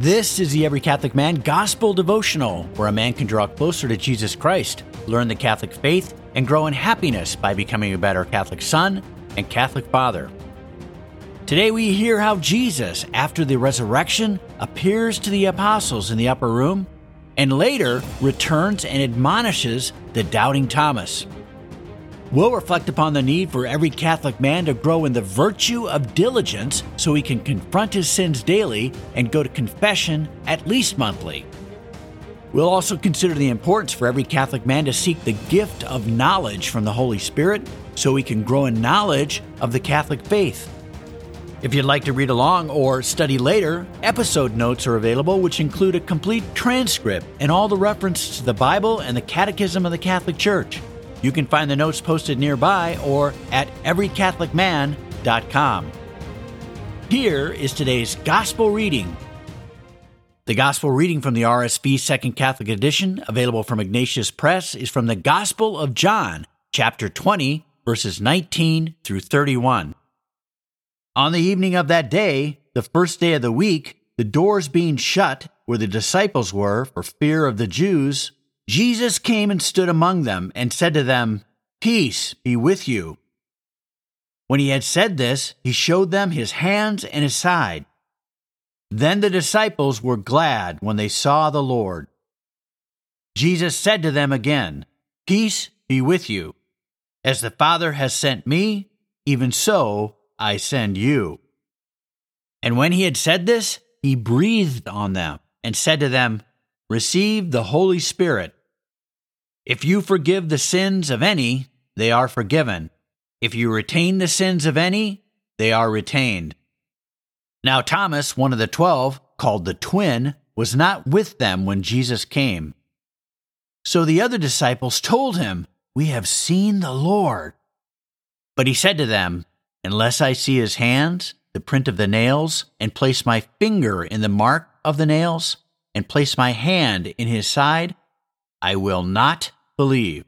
This is the Every Catholic Man Gospel Devotional, where a man can draw closer to Jesus Christ, learn the Catholic faith, and grow in happiness by becoming a better Catholic son and Catholic father. Today we hear how Jesus, after the resurrection, appears to the apostles in the upper room and later returns and admonishes the doubting Thomas. We'll reflect upon the need for every Catholic man to grow in the virtue of diligence so he can confront his sins daily and go to confession at least monthly. We'll also consider the importance for every Catholic man to seek the gift of knowledge from the Holy Spirit so he can grow in knowledge of the Catholic faith. If you'd like to read along or study later, episode notes are available, which include a complete transcript and all the references to the Bible and the Catechism of the Catholic Church. You can find the notes posted nearby or at everycatholicman.com. Here is today's Gospel reading. The Gospel reading from the RSV Second Catholic Edition, available from Ignatius Press, is from the Gospel of John, chapter 20, verses 19 through 31. On the evening of that day, the first day of the week, the doors being shut where the disciples were for fear of the Jews, Jesus came and stood among them and said to them, Peace be with you. When he had said this, he showed them his hands and his side. Then the disciples were glad when they saw the Lord. Jesus said to them again, Peace be with you. As the Father has sent me, even so I send you. And when he had said this, he breathed on them and said to them, Receive the Holy Spirit. If you forgive the sins of any, they are forgiven. If you retain the sins of any, they are retained. Now, Thomas, one of the twelve, called the twin, was not with them when Jesus came. So the other disciples told him, We have seen the Lord. But he said to them, Unless I see his hands, the print of the nails, and place my finger in the mark of the nails, and place my hand in his side, I will not believe.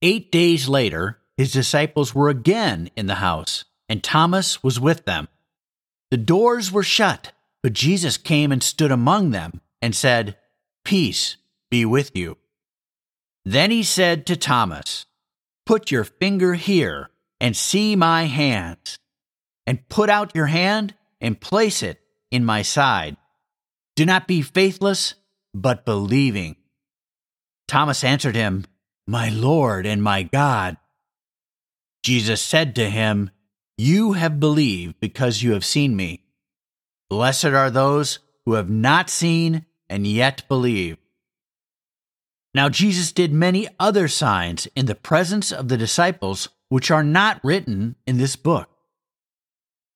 Eight days later, his disciples were again in the house, and Thomas was with them. The doors were shut, but Jesus came and stood among them and said, Peace be with you. Then he said to Thomas, Put your finger here and see my hands, and put out your hand and place it in my side. Do not be faithless, but believing. Thomas answered him, My Lord and my God. Jesus said to him, You have believed because you have seen me. Blessed are those who have not seen and yet believe. Now, Jesus did many other signs in the presence of the disciples, which are not written in this book.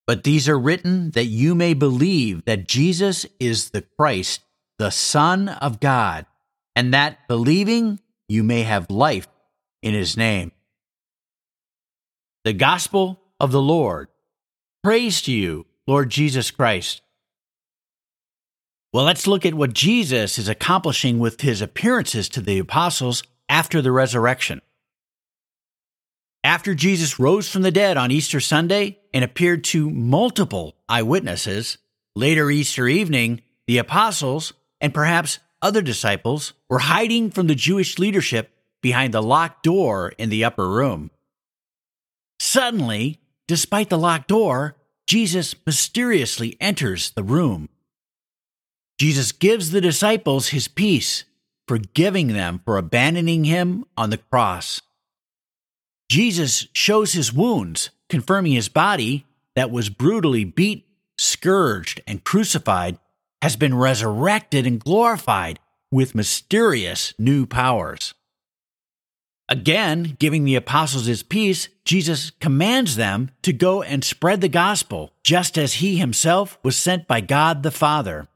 But these are written that you may believe that Jesus is the Christ, the Son of God and that believing you may have life in his name. The Gospel of the Lord. Praise to you, Lord Jesus Christ. Well, let's look at what Jesus is accomplishing with his appearances to the apostles after the resurrection. After Jesus rose from the dead on Easter Sunday and appeared to multiple eyewitnesses, later Easter evening, the apostles, and perhaps other disciples were hiding from the Jewish leadership behind the locked door in the upper room. Suddenly, despite the locked door, Jesus mysteriously enters the room. Jesus gives the disciples his peace, forgiving them for abandoning him on the cross. Jesus shows his wounds, confirming his body that was brutally beat, scourged, and crucified has been resurrected and glorified with mysterious new powers. Again, giving the apostles his peace, Jesus commands them to go and spread the gospel, just as he himself was sent by God the Father.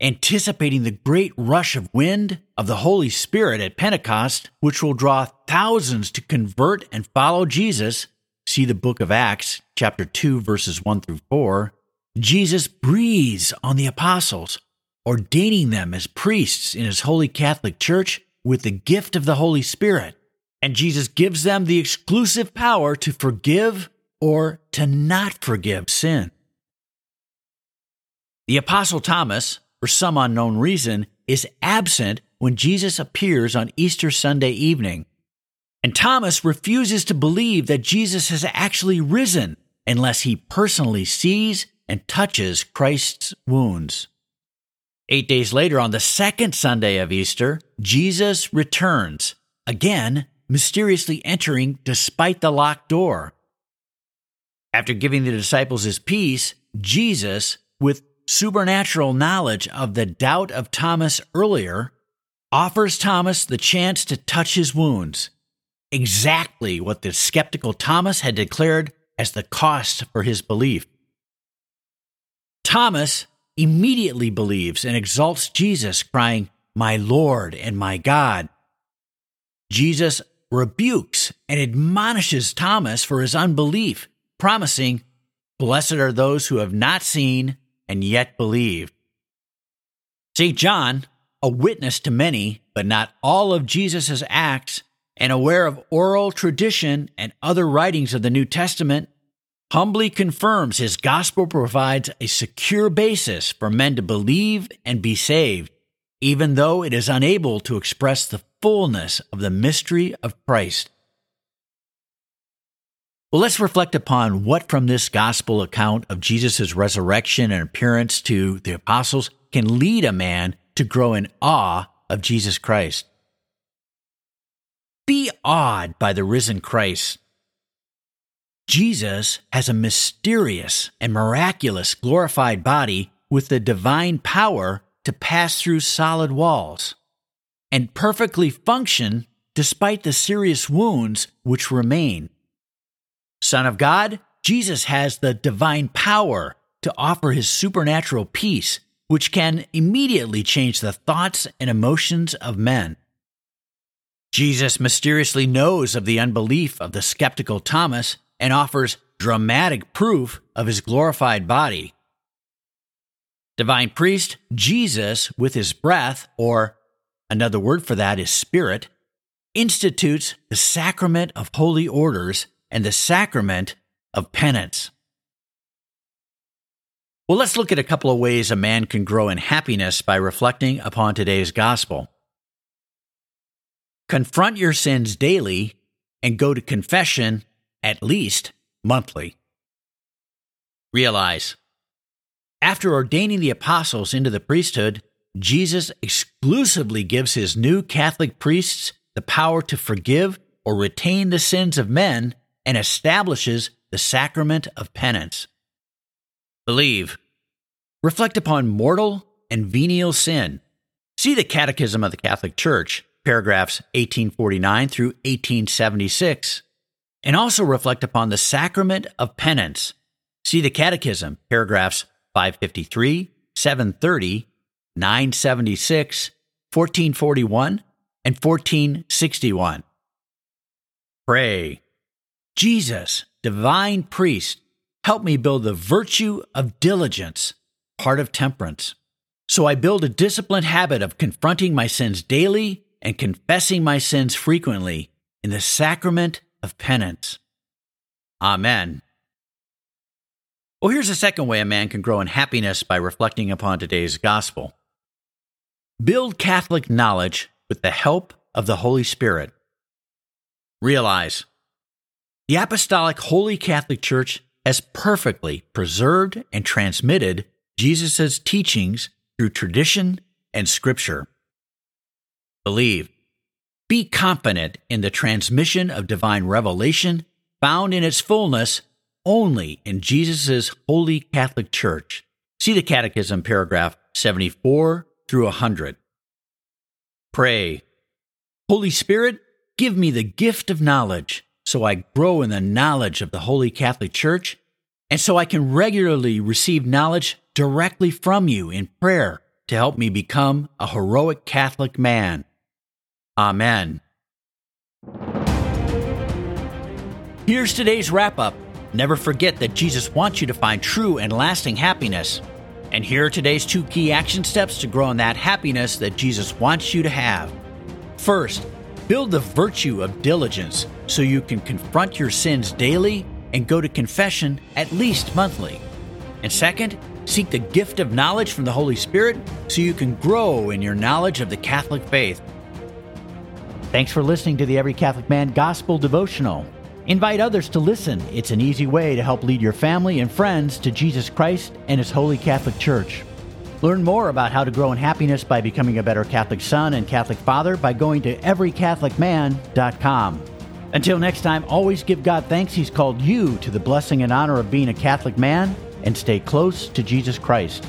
Anticipating the great rush of wind of the Holy Spirit at Pentecost, which will draw thousands to convert and follow Jesus, see the book of Acts, chapter 2, verses 1 through 4, Jesus breathes on the apostles, ordaining them as priests in his holy Catholic Church with the gift of the Holy Spirit. And Jesus gives them the exclusive power to forgive or to not forgive sin. The Apostle Thomas, for some unknown reason, is absent when Jesus appears on Easter Sunday evening. And Thomas refuses to believe that Jesus has actually risen unless he personally sees and touches Christ's wounds. Eight days later, on the second Sunday of Easter, Jesus returns, again mysteriously entering despite the locked door. After giving the disciples his peace, Jesus, with supernatural knowledge of the doubt of Thomas earlier, offers Thomas the chance to touch his wounds, exactly what the skeptical Thomas had declared as the cost for his belief. Thomas immediately believes and exalts Jesus, crying, My Lord and my God. Jesus rebukes and admonishes Thomas for his unbelief, promising, Blessed are those who have not seen and yet believe. St. John, a witness to many, but not all of Jesus' acts, and aware of oral tradition and other writings of the New Testament, humbly confirms his gospel provides a secure basis for men to believe and be saved, even though it is unable to express the fullness of the mystery of Christ. Well, let's reflect upon what from this gospel account of Jesus' resurrection and appearance to the apostles can lead a man to grow in awe of Jesus Christ. Be awed by the risen Christ. Jesus has a mysterious and miraculous glorified body with the divine power to pass through solid walls and perfectly function despite the serious wounds which remain. Son of God, Jesus has the divine power to offer his supernatural peace, which can immediately change the thoughts and emotions of men. Jesus mysteriously knows of the unbelief of the skeptical Thomas and offers dramatic proof of his glorified body. Divine priest, Jesus, with his breath, or another word for that is spirit, institutes the sacrament of holy orders and the sacrament of penance. Well, let's look at a couple of ways a man can grow in happiness by reflecting upon today's gospel. Confront your sins daily and go to confession at least monthly. Realize, after ordaining the apostles into the priesthood, Jesus exclusively gives his new Catholic priests the power to forgive or retain the sins of men and establishes the sacrament of penance. Believe. Reflect upon mortal and venial sin. See the Catechism of the Catholic Church, paragraphs 1849 through 1876, and also reflect upon the sacrament of penance. See the Catechism, paragraphs 553, 730, 976, 1441, and 1461. Pray. Jesus, divine priest, help me build the virtue of diligence, part of temperance. So I build a disciplined habit of confronting my sins daily and confessing my sins frequently in the sacrament of penance. Amen. Well, here's a second way a man can grow in happiness by reflecting upon today's gospel. Build Catholic knowledge with the help of the Holy Spirit. Realize the Apostolic Holy Catholic Church has perfectly preserved and transmitted Jesus' teachings through tradition and scripture. Believe. Be confident in the transmission of divine revelation found in its fullness only in Jesus' Holy Catholic Church. See the Catechism, paragraph 74 through 100. Pray. Holy Spirit, give me the gift of knowledge so I grow in the knowledge of the Holy Catholic Church, and so I can regularly receive knowledge directly from you in prayer to help me become a heroic Catholic man. Amen. Here's today's wrap up. Never forget that Jesus wants you to find true and lasting happiness. And here are today's two key action steps to grow in that happiness that Jesus wants you to have. First, build the virtue of diligence so you can confront your sins daily and go to confession at least monthly. And second, Seek the gift of knowledge from the Holy Spirit so you can grow in your knowledge of the Catholic faith. Thanks for listening to the Every Catholic Man Gospel Devotional. Invite others to listen. It's an easy way to help lead your family and friends to Jesus Christ and His Holy Catholic Church. Learn more about how to grow in happiness by becoming a better Catholic son and Catholic father by going to everycatholicman.com. Until next time, always give God thanks He's called you to the blessing and honor of being a Catholic man and stay close to Jesus Christ.